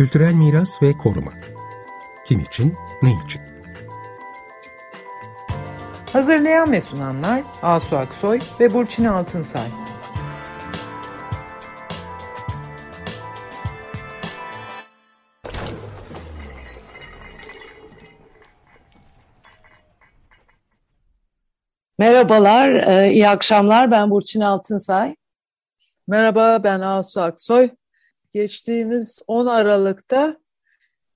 Kültürel miras ve koruma. Kim için, ne için? Hazırlayan ve sunanlar Asu Aksoy ve Burçin Altınsay. Merhabalar, e, iyi akşamlar. Ben Burçin Altınsay. Merhaba, ben Asu Aksoy. Geçtiğimiz 10 Aralık'ta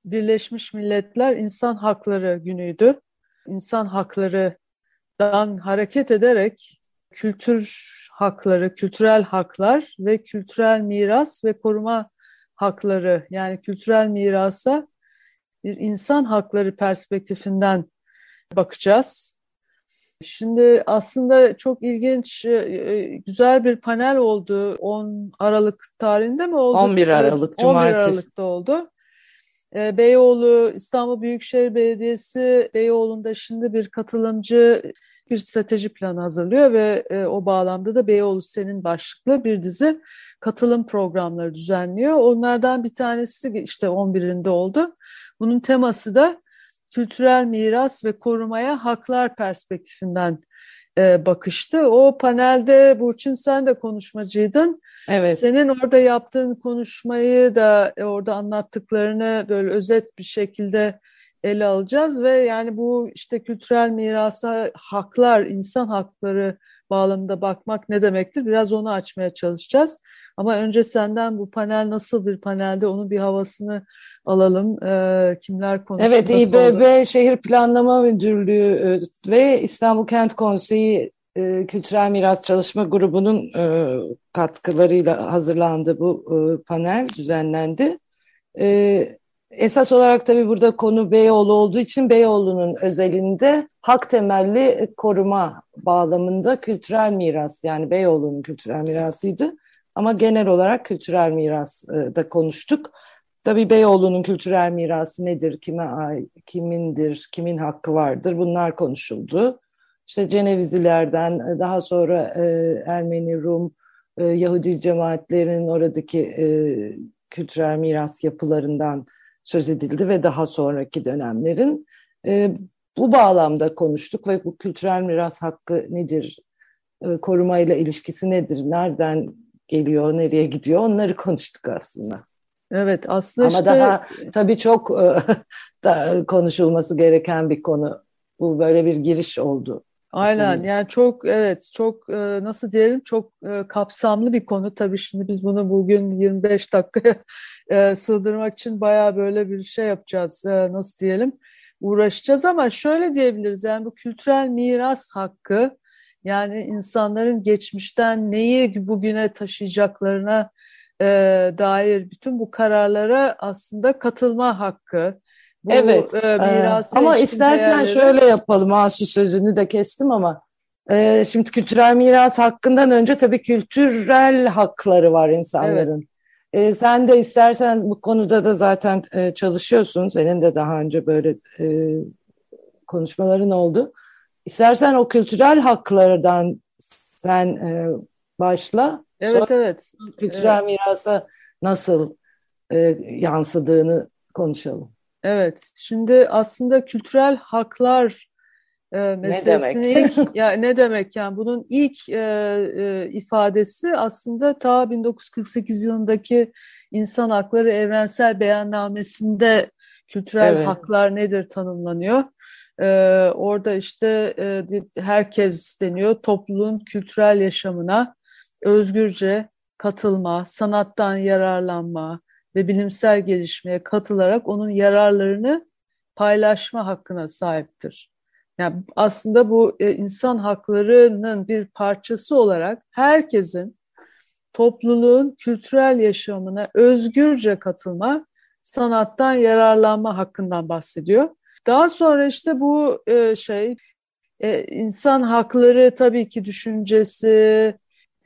Birleşmiş Milletler İnsan Hakları Günü'ydü. İnsan haklarından hareket ederek kültür hakları, kültürel haklar ve kültürel miras ve koruma hakları yani kültürel mirasa bir insan hakları perspektifinden bakacağız. Şimdi aslında çok ilginç, e, e, güzel bir panel oldu. 10 Aralık tarihinde mi oldu? 11 Aralık, Cumartesi. 11 Aralık'ta oldu. E, Beyoğlu, İstanbul Büyükşehir Belediyesi Beyoğlu'nda şimdi bir katılımcı bir strateji planı hazırlıyor ve o bağlamda da Beyoğlu Senin başlıklı bir dizi katılım programları düzenliyor. Onlardan bir tanesi işte 11'inde oldu. Bunun teması da kültürel miras ve korumaya haklar perspektifinden e, bakıştı. O panelde Burçin sen de konuşmacıydın. Evet. Senin orada yaptığın konuşmayı da e, orada anlattıklarını böyle özet bir şekilde ele alacağız ve yani bu işte kültürel mirasa haklar, insan hakları bağlamında bakmak ne demektir? Biraz onu açmaya çalışacağız. Ama önce senden bu panel nasıl bir panelde onun bir havasını alalım. E, kimler konuştu? Evet, İBB Şehir Planlama Müdürlüğü e, ve İstanbul Kent Konseyi e, Kültürel Miras Çalışma Grubu'nun e, katkılarıyla hazırlandı bu e, panel, düzenlendi. E, esas olarak tabii burada konu Beyoğlu olduğu için Beyoğlu'nun özelinde hak temelli koruma bağlamında kültürel miras yani Beyoğlu'nun kültürel mirasıydı. Ama genel olarak kültürel miras e, da konuştuk. Tabii Beyoğlu'nun kültürel mirası nedir, kime kimindir, kimin hakkı vardır bunlar konuşuldu. İşte Cenevizilerden e, daha sonra e, Ermeni, Rum, e, Yahudi cemaatlerinin oradaki e, kültürel miras yapılarından söz edildi ve daha sonraki dönemlerin e, bu bağlamda konuştuk ve bu kültürel miras hakkı nedir, e, korumayla ilişkisi nedir, nereden geliyor, nereye gidiyor onları konuştuk aslında. Evet aslında Ama işte... daha tabii çok e, da konuşulması gereken bir konu. Bu böyle bir giriş oldu. Aynen yani çok evet çok e, nasıl diyelim çok e, kapsamlı bir konu tabii şimdi biz bunu bugün 25 dakikaya sığdırmak için bayağı böyle bir şey yapacağız nasıl diyelim uğraşacağız ama şöyle diyebiliriz yani bu kültürel miras hakkı yani insanların geçmişten neyi bugüne taşıyacaklarına e, dair bütün bu kararlara aslında katılma hakkı. Bu, evet e, ama istersen değerleri... şöyle yapalım Asu sözünü de kestim ama e, şimdi kültürel miras hakkından önce tabii kültürel hakları var insanların. Evet. E, sen de istersen bu konuda da zaten e, çalışıyorsun. Senin de daha önce böyle e, konuşmaların oldu. İstersen o kültürel haklardan sen e, başla. Evet Sonra evet. Kültürel evet. mirasa nasıl e, yansıdığını konuşalım. Evet. Şimdi aslında kültürel haklar e, meselesini ne demek? ilk ya ne demek yani bunun ilk e, e, ifadesi aslında ta 1948 yılındaki İnsan Hakları Evrensel Beyannamesi'nde kültürel evet. haklar nedir tanımlanıyor. Ee, orada işte e, herkes deniyor topluluğun kültürel yaşamına özgürce katılma, sanattan yararlanma ve bilimsel gelişmeye katılarak onun yararlarını paylaşma hakkına sahiptir. Yani aslında bu e, insan haklarının bir parçası olarak herkesin topluluğun kültürel yaşamına özgürce katılma, sanattan yararlanma hakkından bahsediyor. Daha sonra işte bu e, şey e, insan hakları tabii ki düşüncesi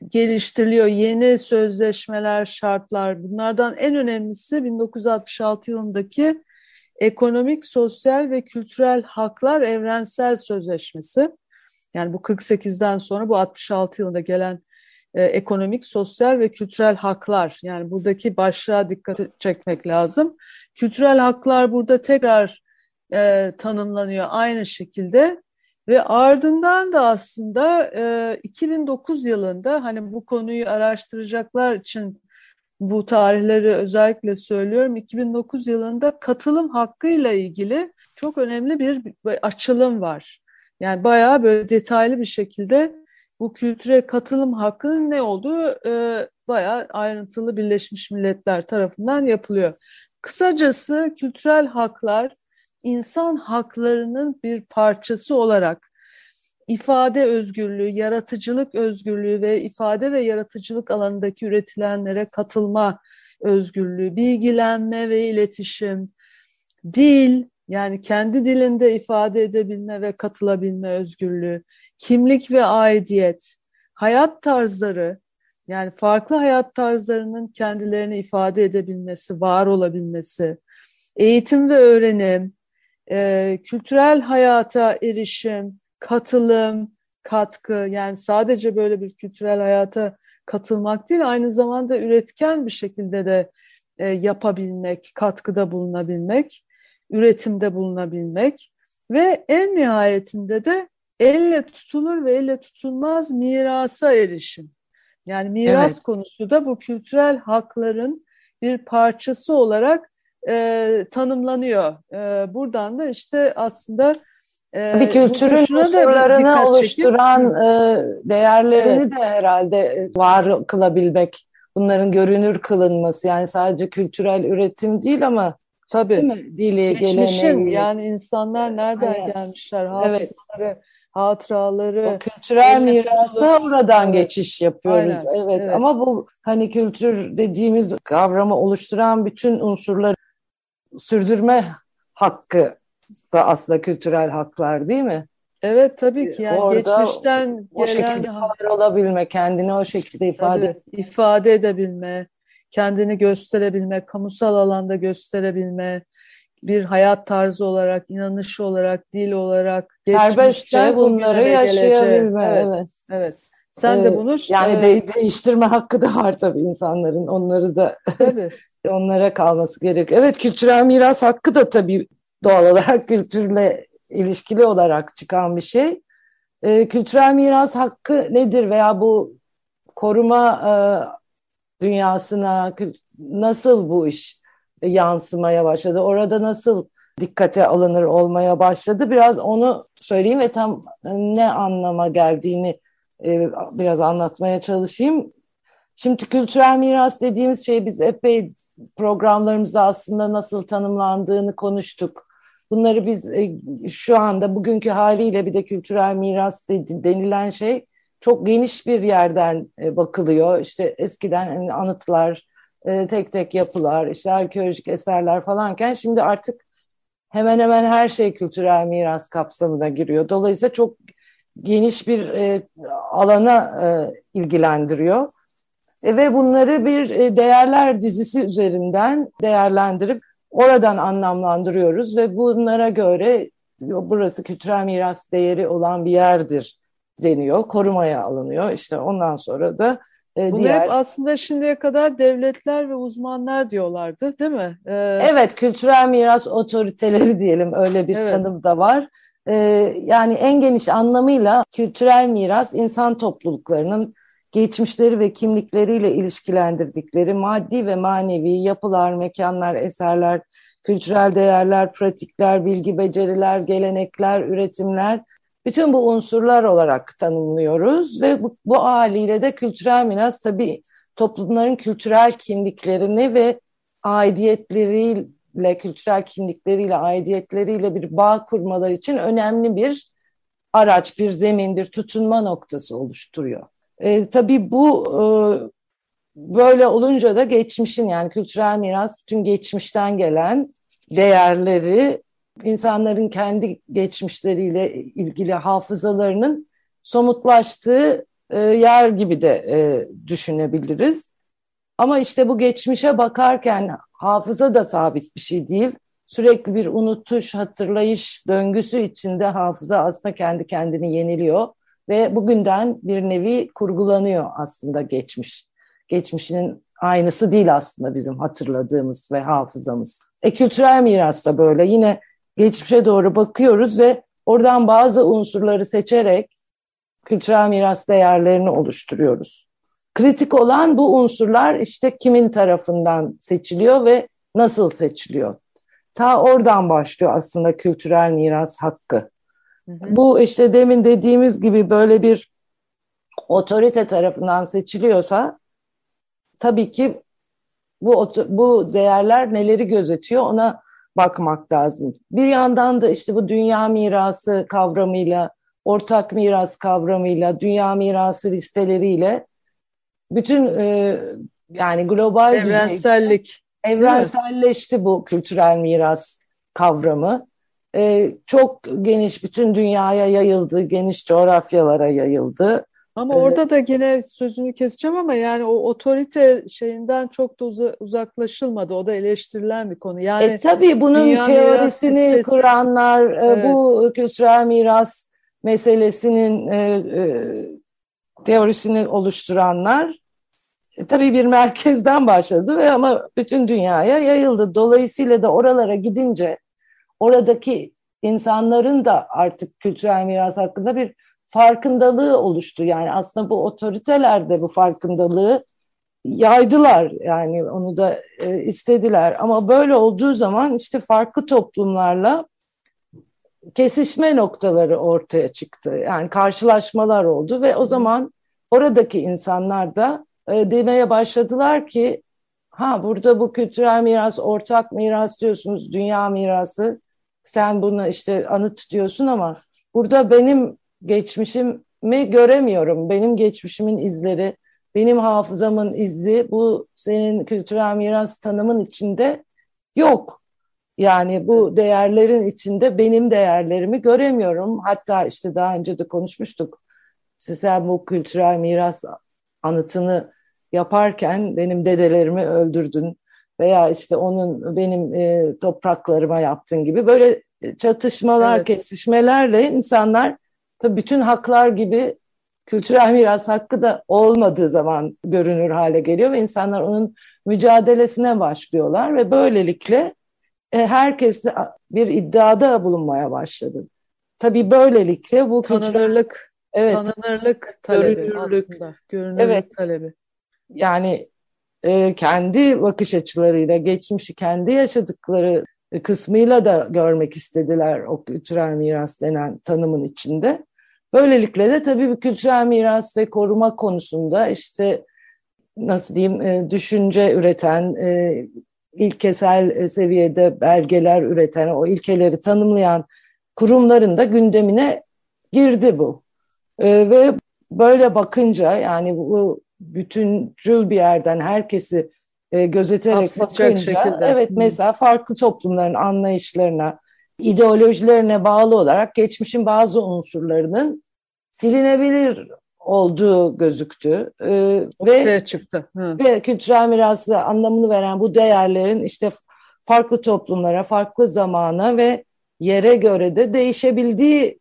geliştiriliyor. Yeni sözleşmeler, şartlar bunlardan en önemlisi 1966 yılındaki Ekonomik, Sosyal ve Kültürel Haklar Evrensel Sözleşmesi. Yani bu 48'den sonra bu 66 yılında gelen e, ekonomik, sosyal ve kültürel haklar. Yani buradaki başlığa dikkat çekmek lazım. Kültürel haklar burada tekrar e, tanımlanıyor aynı şekilde ve ardından da aslında e, 2009 yılında hani bu konuyu araştıracaklar için bu tarihleri özellikle söylüyorum. 2009 yılında katılım hakkıyla ilgili çok önemli bir, açılım var. Yani bayağı böyle detaylı bir şekilde bu kültüre katılım hakkının ne olduğu e, bayağı ayrıntılı Birleşmiş Milletler tarafından yapılıyor. Kısacası kültürel haklar insan haklarının bir parçası olarak ifade özgürlüğü, yaratıcılık özgürlüğü ve ifade ve yaratıcılık alanındaki üretilenlere katılma özgürlüğü, bilgilenme ve iletişim, dil, yani kendi dilinde ifade edebilme ve katılabilme özgürlüğü, kimlik ve aidiyet, hayat tarzları, yani farklı hayat tarzlarının kendilerini ifade edebilmesi, var olabilmesi, eğitim ve öğrenim, e, kültürel hayata erişim, katılım, katkı yani sadece böyle bir kültürel hayata katılmak değil aynı zamanda üretken bir şekilde de e, yapabilmek, katkıda bulunabilmek, üretimde bulunabilmek ve en nihayetinde de elle tutulur ve elle tutulmaz mirasa erişim. Yani miras evet. konusu da bu kültürel hakların bir parçası olarak e, tanımlanıyor. E, buradan da işte aslında e, bir kültürün unsurlarını oluşturan e, değerlerini evet. de herhalde var kılabilmek, bunların görünür kılınması yani sadece kültürel üretim değil ama Tabii. Dili, geleneği. Yani insanlar nereden evet. gelmişler, hafızaları, evet. hatıraları. O kültürel mirasa oradan evet. geçiş yapıyoruz. Evet. evet. Ama bu hani kültür dediğimiz kavramı oluşturan bütün unsurları sürdürme hakkı da aslında kültürel haklar değil mi? Evet tabii ki yani Orada geçmişten o gelen şekilde var olabilme, kendini o şekilde ifade tabii, ifade edebilme, kendini gösterebilme, kamusal alanda gösterebilme, bir hayat tarzı olarak, inanış olarak, dil olarak serbestçe bunları yaşayabilme. Evet, evet. evet. Sen ee, de bunu yani e, de, değiştirme hakkı da var tabii insanların. Onları da tabii. onlara kalması gerekiyor. Evet kültürel miras hakkı da tabii doğal olarak kültürle ilişkili olarak çıkan bir şey. E, kültürel miras hakkı nedir veya bu koruma e, dünyasına nasıl bu iş yansımaya başladı? Orada nasıl dikkate alınır olmaya başladı? Biraz onu söyleyeyim ve tam ne anlama geldiğini e, biraz anlatmaya çalışayım. Şimdi kültürel miras dediğimiz şey biz epey programlarımızda aslında nasıl tanımlandığını konuştuk. Bunları biz e, şu anda bugünkü haliyle bir de kültürel miras denilen şey çok geniş bir yerden e, bakılıyor. İşte eskiden hani anıtlar, e, tek tek yapılar, işte arkeolojik eserler falanken şimdi artık hemen hemen her şey kültürel miras kapsamına giriyor. Dolayısıyla çok geniş bir alana ilgilendiriyor. Ve bunları bir değerler dizisi üzerinden değerlendirip oradan anlamlandırıyoruz ve bunlara göre burası kültürel miras değeri olan bir yerdir deniyor, korumaya alınıyor. İşte ondan sonra da e, Bunu diğer... hep aslında şimdiye kadar devletler ve uzmanlar diyorlardı değil mi? Ee... Evet, kültürel miras otoriteleri diyelim öyle bir evet. tanım da var. Ee, yani en geniş anlamıyla kültürel miras insan topluluklarının geçmişleri ve kimlikleriyle ilişkilendirdikleri maddi ve manevi yapılar, mekanlar, eserler, kültürel değerler, pratikler, bilgi beceriler, gelenekler, üretimler bütün bu unsurlar olarak tanımlıyoruz ve bu, bu haliyle de kültürel miras tabii toplumların kültürel kimliklerini ve aidiyetleriyle, kültürel kimlikleriyle, aidiyetleriyle bir bağ kurmalar için önemli bir araç, bir zemin, bir tutunma noktası oluşturuyor. E, tabii bu e, böyle olunca da geçmişin yani kültürel miras bütün geçmişten gelen değerleri insanların kendi geçmişleriyle ilgili hafızalarının somutlaştığı e, yer gibi de e, düşünebiliriz. Ama işte bu geçmişe bakarken hafıza da sabit bir şey değil. Sürekli bir unutuş, hatırlayış döngüsü içinde hafıza aslında kendi kendini yeniliyor ve bugünden bir nevi kurgulanıyor aslında geçmiş. Geçmişinin aynısı değil aslında bizim hatırladığımız ve hafızamız. E kültürel miras da böyle yine geçmişe doğru bakıyoruz ve oradan bazı unsurları seçerek kültürel miras değerlerini oluşturuyoruz. Kritik olan bu unsurlar işte kimin tarafından seçiliyor ve nasıl seçiliyor. Ta oradan başlıyor aslında kültürel miras hakkı. Hı. Bu işte demin dediğimiz gibi böyle bir otorite tarafından seçiliyorsa tabii ki bu bu değerler neleri gözetiyor ona bakmak lazım. Bir yandan da işte bu dünya mirası kavramıyla, ortak miras kavramıyla, dünya mirası listeleriyle bütün e, yani global evrensellik düzeyde, evrenselleşti bu kültürel miras kavramı. E, çok geniş bütün dünyaya yayıldı, geniş coğrafyalara yayıldı. Ama ee, orada da yine sözünü keseceğim ama yani o otorite şeyinden çok da uza, uzaklaşılmadı. O da eleştirilen bir konu. Yani e, tabii bunun teorisini kuranlar, e, evet. bu kültürel miras meselesinin e, e, teorisini oluşturanlar e, tabii bir merkezden başladı ve ama bütün dünyaya yayıldı. Dolayısıyla da oralara gidince oradaki insanların da artık kültürel miras hakkında bir farkındalığı oluştu. Yani aslında bu otoriteler de bu farkındalığı yaydılar yani onu da e, istediler ama böyle olduğu zaman işte farklı toplumlarla kesişme noktaları ortaya çıktı. Yani karşılaşmalar oldu ve o zaman oradaki insanlar da e, demeye başladılar ki ha burada bu kültürel miras, ortak miras diyorsunuz, dünya mirası. Sen bunu işte anıt diyorsun ama burada benim geçmişimi göremiyorum. Benim geçmişimin izleri, benim hafızamın izi bu senin kültürel miras tanımın içinde yok. Yani bu değerlerin içinde benim değerlerimi göremiyorum. Hatta işte daha önce de konuşmuştuk. Sen bu kültürel miras anıtını yaparken benim dedelerimi öldürdün veya işte onun benim e, topraklarıma yaptığın gibi böyle çatışmalar, evet. kesişmelerle insanlar tabii bütün haklar gibi kültürel miras hakkı da olmadığı zaman görünür hale geliyor ve insanlar onun mücadelesine başlıyorlar ve böylelikle e, herkes de bir iddiada bulunmaya başladı. Tabii böylelikle bu tanınırlık, kültürel, evet, tanınırlık talebi görünürlük, aslında. Görünürlük evet, talebi. Yani e, kendi bakış açılarıyla, geçmişi kendi yaşadıkları kısmıyla da görmek istediler o kültürel miras denen tanımın içinde. Böylelikle de tabii bir kültürel miras ve koruma konusunda işte nasıl diyeyim e, düşünce üreten, e, ilkesel seviyede belgeler üreten, o ilkeleri tanımlayan kurumların da gündemine girdi bu. E, ve böyle bakınca yani bu bütüncül bir yerden herkesi gözeterek Kapsayacak bakınca şekilde. evet mesela farklı toplumların anlayışlarına, ideolojilerine bağlı olarak geçmişin bazı unsurlarının silinebilir olduğu gözüktü. Ee, ve çıktı. Hı. Ve kültürel mirası anlamını veren bu değerlerin işte farklı toplumlara, farklı zamana ve yere göre de değişebildiği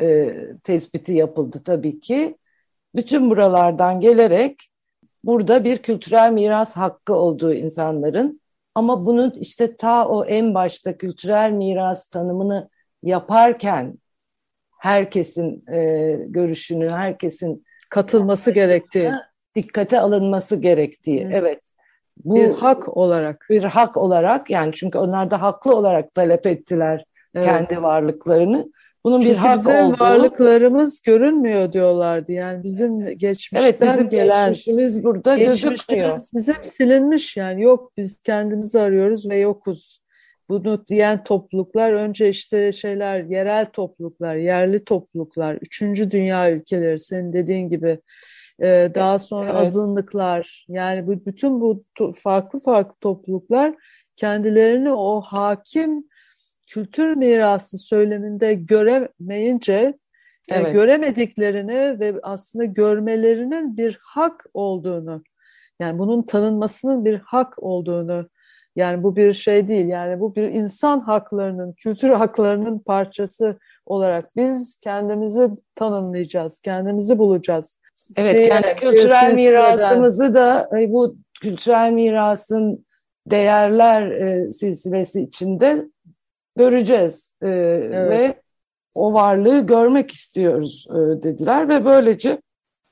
e, tespiti yapıldı tabii ki. Bütün buralardan gelerek burada bir kültürel miras hakkı olduğu insanların ama bunun işte ta o en başta kültürel miras tanımını yaparken herkesin e, görüşünü, herkesin katılması gerektiği, dikkate alınması gerektiği. Hı. Evet. Bu bir hak olarak. Bir hak olarak yani çünkü onlar da haklı olarak talep ettiler evet. kendi varlıklarını. Bunun Çünkü bir hak bizim olduğu... varlıklarımız görünmüyor diyorlardı. Yani bizim geçmişten evet, bizim gelen geçmişimiz burada gözükmüyor. Bizim silinmiş yani yok biz kendimizi arıyoruz ve yokuz. Bunu diyen topluluklar önce işte şeyler yerel topluluklar, yerli topluluklar, üçüncü dünya ülkeleri senin dediğin gibi e, daha sonra evet. azınlıklar yani bu, bütün bu farklı farklı topluluklar kendilerini o hakim kültür mirası söyleminde göremeyince e, evet. göremediklerini ve aslında görmelerinin bir hak olduğunu yani bunun tanınmasının bir hak olduğunu yani bu bir şey değil yani bu bir insan haklarının, kültür haklarının parçası olarak biz kendimizi tanımlayacağız, kendimizi bulacağız. Evet, kendi kültürel mirasımızı da e, bu kültürel mirasın değerler e, silsilesi içinde göreceğiz e, evet. ve o varlığı görmek istiyoruz e, dediler ve böylece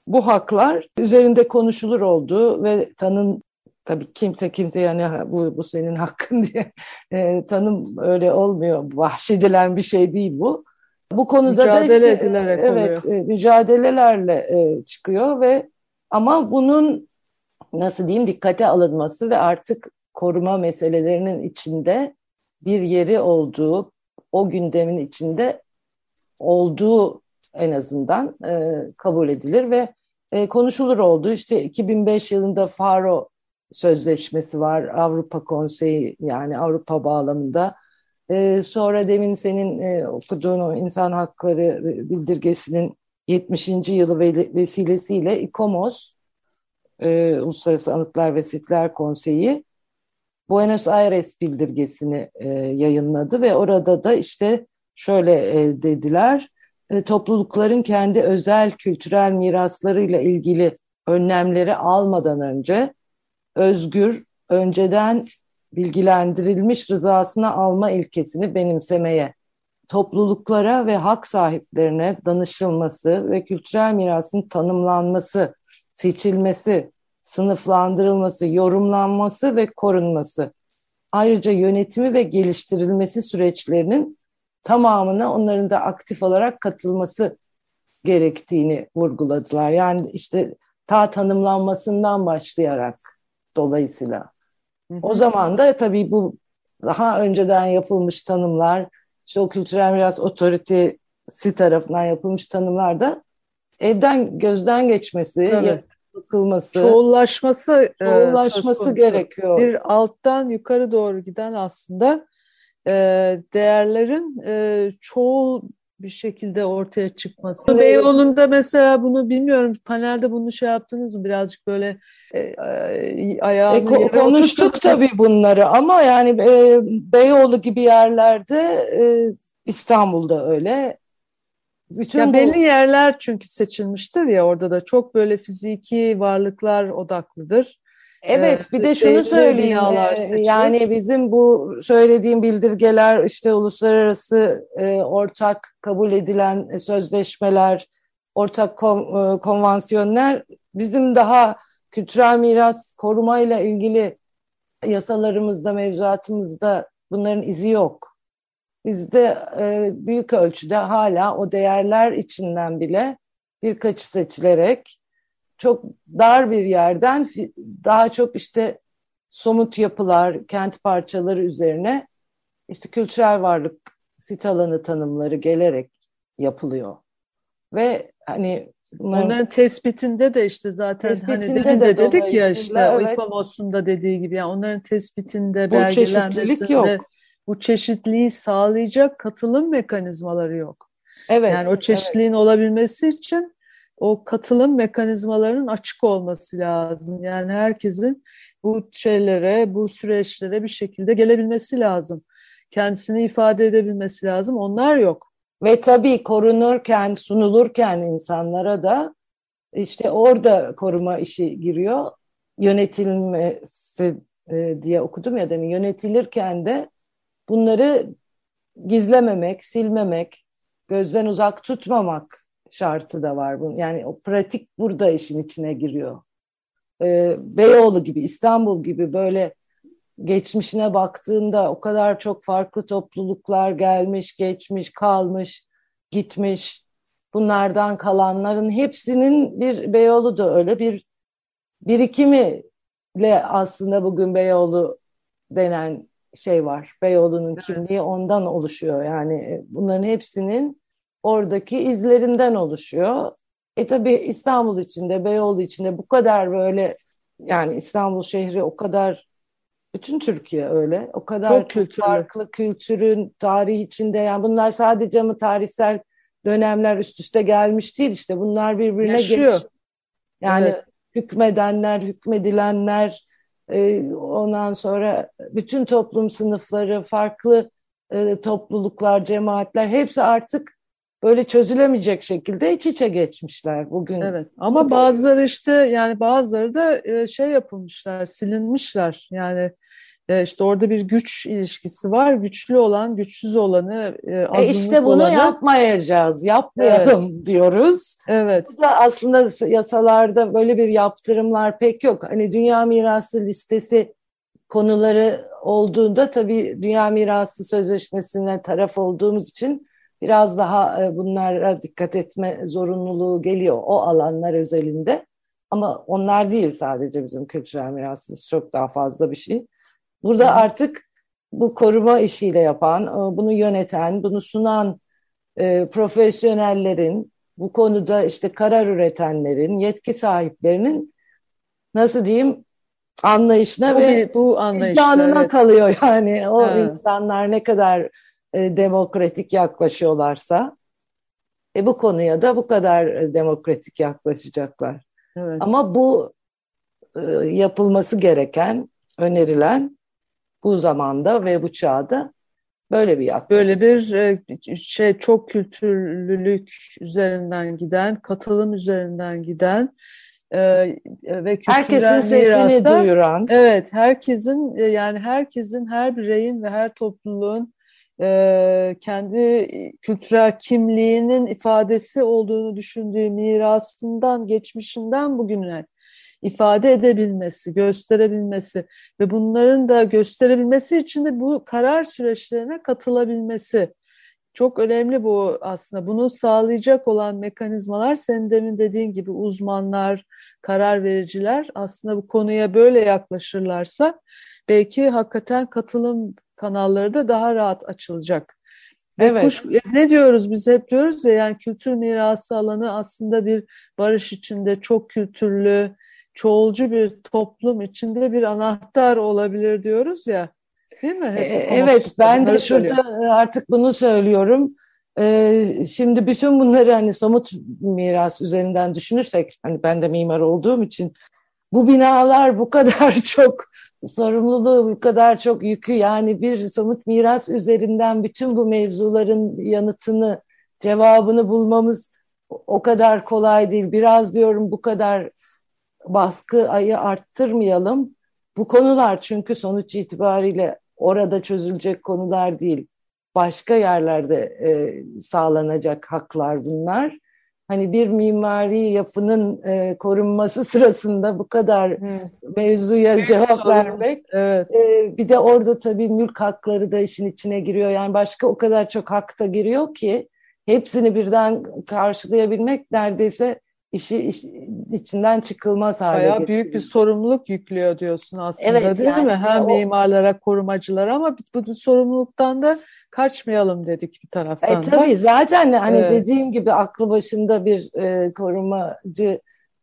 bu haklar üzerinde konuşulur oldu ve tanım tabii kimse kimse yani bu, bu senin hakkın diye e, tanım öyle olmuyor. Vahşedilen bir şey değil bu. Bu konuda Mücadele da işte, edilerek evet, oluyor. E, mücadelelerle e, çıkıyor ve ama bunun nasıl diyeyim dikkate alınması ve artık koruma meselelerinin içinde bir yeri olduğu, o gündemin içinde olduğu en azından e, kabul edilir ve e, konuşulur oldu. İşte 2005 yılında Faro Sözleşmesi var Avrupa Konseyi yani Avrupa bağlamında. E, sonra demin senin e, okuduğun o insan hakları bildirgesinin 70. yılı vesilesiyle İKOMOS e, Uluslararası Anıtlar ve Sitler Konseyi Buenos Aires bildirgesini e, yayınladı ve orada da işte şöyle e, dediler e, toplulukların kendi özel kültürel miraslarıyla ilgili önlemleri almadan önce özgür, önceden bilgilendirilmiş rızasını alma ilkesini benimsemeye, topluluklara ve hak sahiplerine danışılması ve kültürel mirasın tanımlanması, seçilmesi, sınıflandırılması, yorumlanması ve korunması. Ayrıca yönetimi ve geliştirilmesi süreçlerinin tamamına onların da aktif olarak katılması gerektiğini vurguladılar. Yani işte ta tanımlanmasından başlayarak dolayısıyla. Hı hı. O zaman da tabii bu daha önceden yapılmış tanımlar, işte o kültürel miras otoritesi tarafından yapılmış tanımlar da evden gözden geçmesi, tabii. Bakılması, çoğullaşması, e, çoğullaşması e, gerekiyor. Bir alttan yukarı doğru giden aslında e, değerlerin e, çoğul bir şekilde ortaya çıkması. Evet. Beyoğlu'nda mesela bunu bilmiyorum panelde bunu şey yaptınız mı birazcık böyle e, ayağını e, ko konuştuk tabii bunları ama yani e, Beyoğlu gibi yerlerde e, İstanbul'da öyle. Bütün ya bu... belli yerler çünkü seçilmiştir ya orada da çok böyle fiziki varlıklar odaklıdır. Evet bir de şunu söyleyeyim e, yani bizim bu söylediğim bildirgeler işte uluslararası e, ortak kabul edilen sözleşmeler, ortak kon, e, konvansiyonlar bizim daha kültürel miras korumayla ilgili yasalarımızda, mevzuatımızda bunların izi yok. Bizde e, büyük ölçüde hala o değerler içinden bile birkaçı seçilerek çok dar bir yerden daha çok işte somut yapılar, kent parçaları üzerine işte kültürel varlık sit alanı tanımları gelerek yapılıyor. Ve hani bunların, onların tespitinde de işte zaten hani demin de, de dedik ya işte evet. İKOMOS'un da dediği gibi yani onların tespitinde, bu belgelenmesinde yok. Bu çeşitliliği sağlayacak katılım mekanizmaları yok. Evet. Yani o çeşitliliğin evet. olabilmesi için o katılım mekanizmalarının açık olması lazım. Yani herkesin bu şeylere, bu süreçlere bir şekilde gelebilmesi lazım. Kendisini ifade edebilmesi lazım. Onlar yok. Ve tabii korunurken, sunulurken insanlara da işte orada koruma işi giriyor. Yönetilmesi e, diye okudum ya demin. Yönetilirken de bunları gizlememek, silmemek, gözden uzak tutmamak şartı da var. Yani o pratik burada işin içine giriyor. Ee, Beyoğlu gibi, İstanbul gibi böyle geçmişine baktığında o kadar çok farklı topluluklar gelmiş, geçmiş, kalmış, gitmiş. Bunlardan kalanların hepsinin bir Beyoğlu da öyle bir birikimiyle aslında bugün Beyoğlu denen şey var. Beyoğlu'nun kimliği ondan oluşuyor. Yani bunların hepsinin oradaki izlerinden oluşuyor. E tabi İstanbul içinde, Beyoğlu içinde bu kadar böyle yani İstanbul şehri o kadar bütün Türkiye öyle. O kadar çok, çok farklı kültürün tarihi içinde yani bunlar sadece mi tarihsel dönemler üst üste gelmiş değil işte bunlar birbirine Yaşıyor. geç. Yani evet. hükmedenler, hükmedilenler, e, ondan sonra bütün toplum sınıfları, farklı e, topluluklar, cemaatler hepsi artık böyle çözülemeyecek şekilde iç içe geçmişler bugün. Evet ama bazıları işte yani bazıları da e, şey yapılmışlar, silinmişler. Yani işte orada bir güç ilişkisi var. Güçlü olan, güçsüz olanı, e, e işte bunu olanı... yapmayacağız, yapmayalım evet. diyoruz. Evet. Bu da aslında yasalarda böyle bir yaptırımlar pek yok. Hani dünya mirası listesi konuları olduğunda tabii dünya mirası sözleşmesine taraf olduğumuz için biraz daha e, bunlara dikkat etme zorunluluğu geliyor o alanlar özelinde. Ama onlar değil sadece bizim kültürel mirasımız çok daha fazla bir şey. Burada artık bu koruma işiyle yapan, e, bunu yöneten, bunu sunan e, profesyonellerin, bu konuda işte karar üretenlerin, yetki sahiplerinin nasıl diyeyim anlayışına bu, ve bu vicdanına evet. kalıyor yani o evet. insanlar ne kadar e, demokratik yaklaşıyorlarsa e, bu konuya da bu kadar e, demokratik yaklaşacaklar. Evet. Ama bu e, yapılması gereken, önerilen bu zamanda ve bu çağda böyle bir yaklaşım. Böyle bir e, şey çok kültürlülük üzerinden giden, katılım üzerinden giden e, ve herkesin sesini mirasa, duyuran. Evet, herkesin yani herkesin, her bireyin ve her topluluğun e, kendi kültürel kimliğinin ifadesi olduğunu düşündüğü mirasından, geçmişinden bugüne ifade edebilmesi, gösterebilmesi ve bunların da gösterebilmesi için de bu karar süreçlerine katılabilmesi çok önemli bu aslında. Bunu sağlayacak olan mekanizmalar senin demin dediğin gibi uzmanlar, karar vericiler aslında bu konuya böyle yaklaşırlarsa belki hakikaten katılım kanalları da daha rahat açılacak. Evet. kuş, ne diyoruz biz hep diyoruz ya yani kültür mirası alanı aslında bir barış içinde çok kültürlü, çoğulcu bir toplum içinde bir anahtar olabilir diyoruz ya. Değil mi? Hep e, evet ben de şurada söylüyor. artık bunu söylüyorum. Ee, şimdi bütün bunları hani somut miras üzerinden düşünürsek hani ben de mimar olduğum için bu binalar bu kadar çok sorumluluğu bu kadar çok yükü yani bir somut miras üzerinden bütün bu mevzuların yanıtını cevabını bulmamız o kadar kolay değil. Biraz diyorum bu kadar baskı ayı arttırmayalım. Bu konular çünkü sonuç itibariyle orada çözülecek konular değil. Başka yerlerde e, sağlanacak haklar bunlar hani bir mimari yapının e, korunması sırasında bu kadar hmm. mevzuya Büyük cevap sorun. vermek. Evet. E, bir de orada tabii mülk hakları da işin içine giriyor. Yani başka o kadar çok hak da giriyor ki hepsini birden karşılayabilmek neredeyse işi iş, içinden çıkılmaz hale Bayağı getiriyor. büyük bir sorumluluk yüklüyor diyorsun aslında evet, değil yani, mi? Hem o, mimarlara, korumacılara ama bu, bu sorumluluktan da kaçmayalım dedik bir taraftan. E, tabii da. zaten hani evet. dediğim gibi aklı başında bir e, korumacı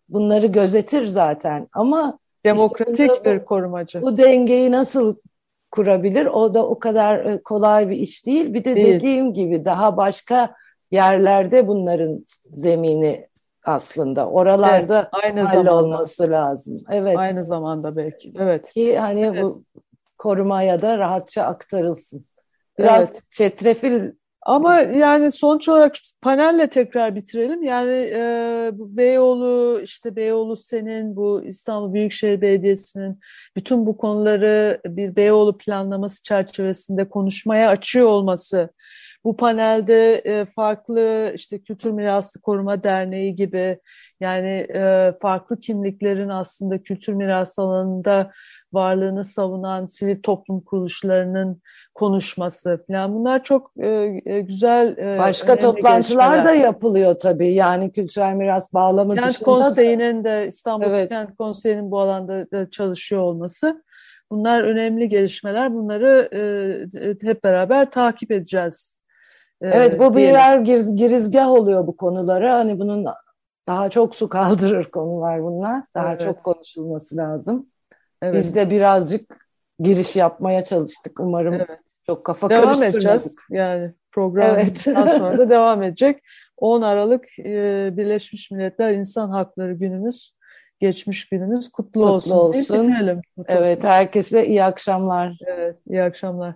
bunları gözetir zaten ama demokratik işte bir korumacı. Bu dengeyi nasıl kurabilir? O da o kadar e, kolay bir iş değil. Bir de değil. dediğim gibi daha başka yerlerde bunların zemini aslında. Oralarda evet, aynı hallolması lazım. Evet. Aynı zamanda belki. Evet. Ki hani evet. bu korumaya da rahatça aktarılsın. Biraz evet. çetrefil ama yani sonuç olarak panelle tekrar bitirelim. Yani e, bu Beyoğlu, işte Beyoğlu senin, bu İstanbul Büyükşehir Belediyesi'nin bütün bu konuları bir Beyoğlu planlaması çerçevesinde konuşmaya açıyor olması bu panelde e, farklı işte Kültür Mirası Koruma Derneği gibi yani e, farklı kimliklerin aslında kültür mirası alanında varlığını savunan sivil toplum kuruluşlarının konuşması falan bunlar çok e, e güzel e, Başka toplantılar gelişmeler. da yapılıyor tabii yani kültürel miras bağlamı Kent dışında. Konseyi'nin de İstanbul evet. Kent Konseyi'nin bu alanda da çalışıyor olması bunlar önemli gelişmeler bunları e, hep beraber takip edeceğiz Evet bu birer giriz, girizgah oluyor bu konulara. Hani bunun daha çok su kaldırır konular bunlar. Daha evet. çok konuşulması lazım. Evet. Biz de birazcık giriş yapmaya çalıştık. Umarım evet. çok kafa devam karıştırmadık. edeceğiz. Yani program evet. sonra da devam edecek. 10 Aralık e, Birleşmiş Milletler İnsan Hakları Günümüz, geçmiş günümüz kutlu, kutlu olsun. olsun. Bitirelim. Evet, herkese iyi akşamlar. Evet, iyi akşamlar.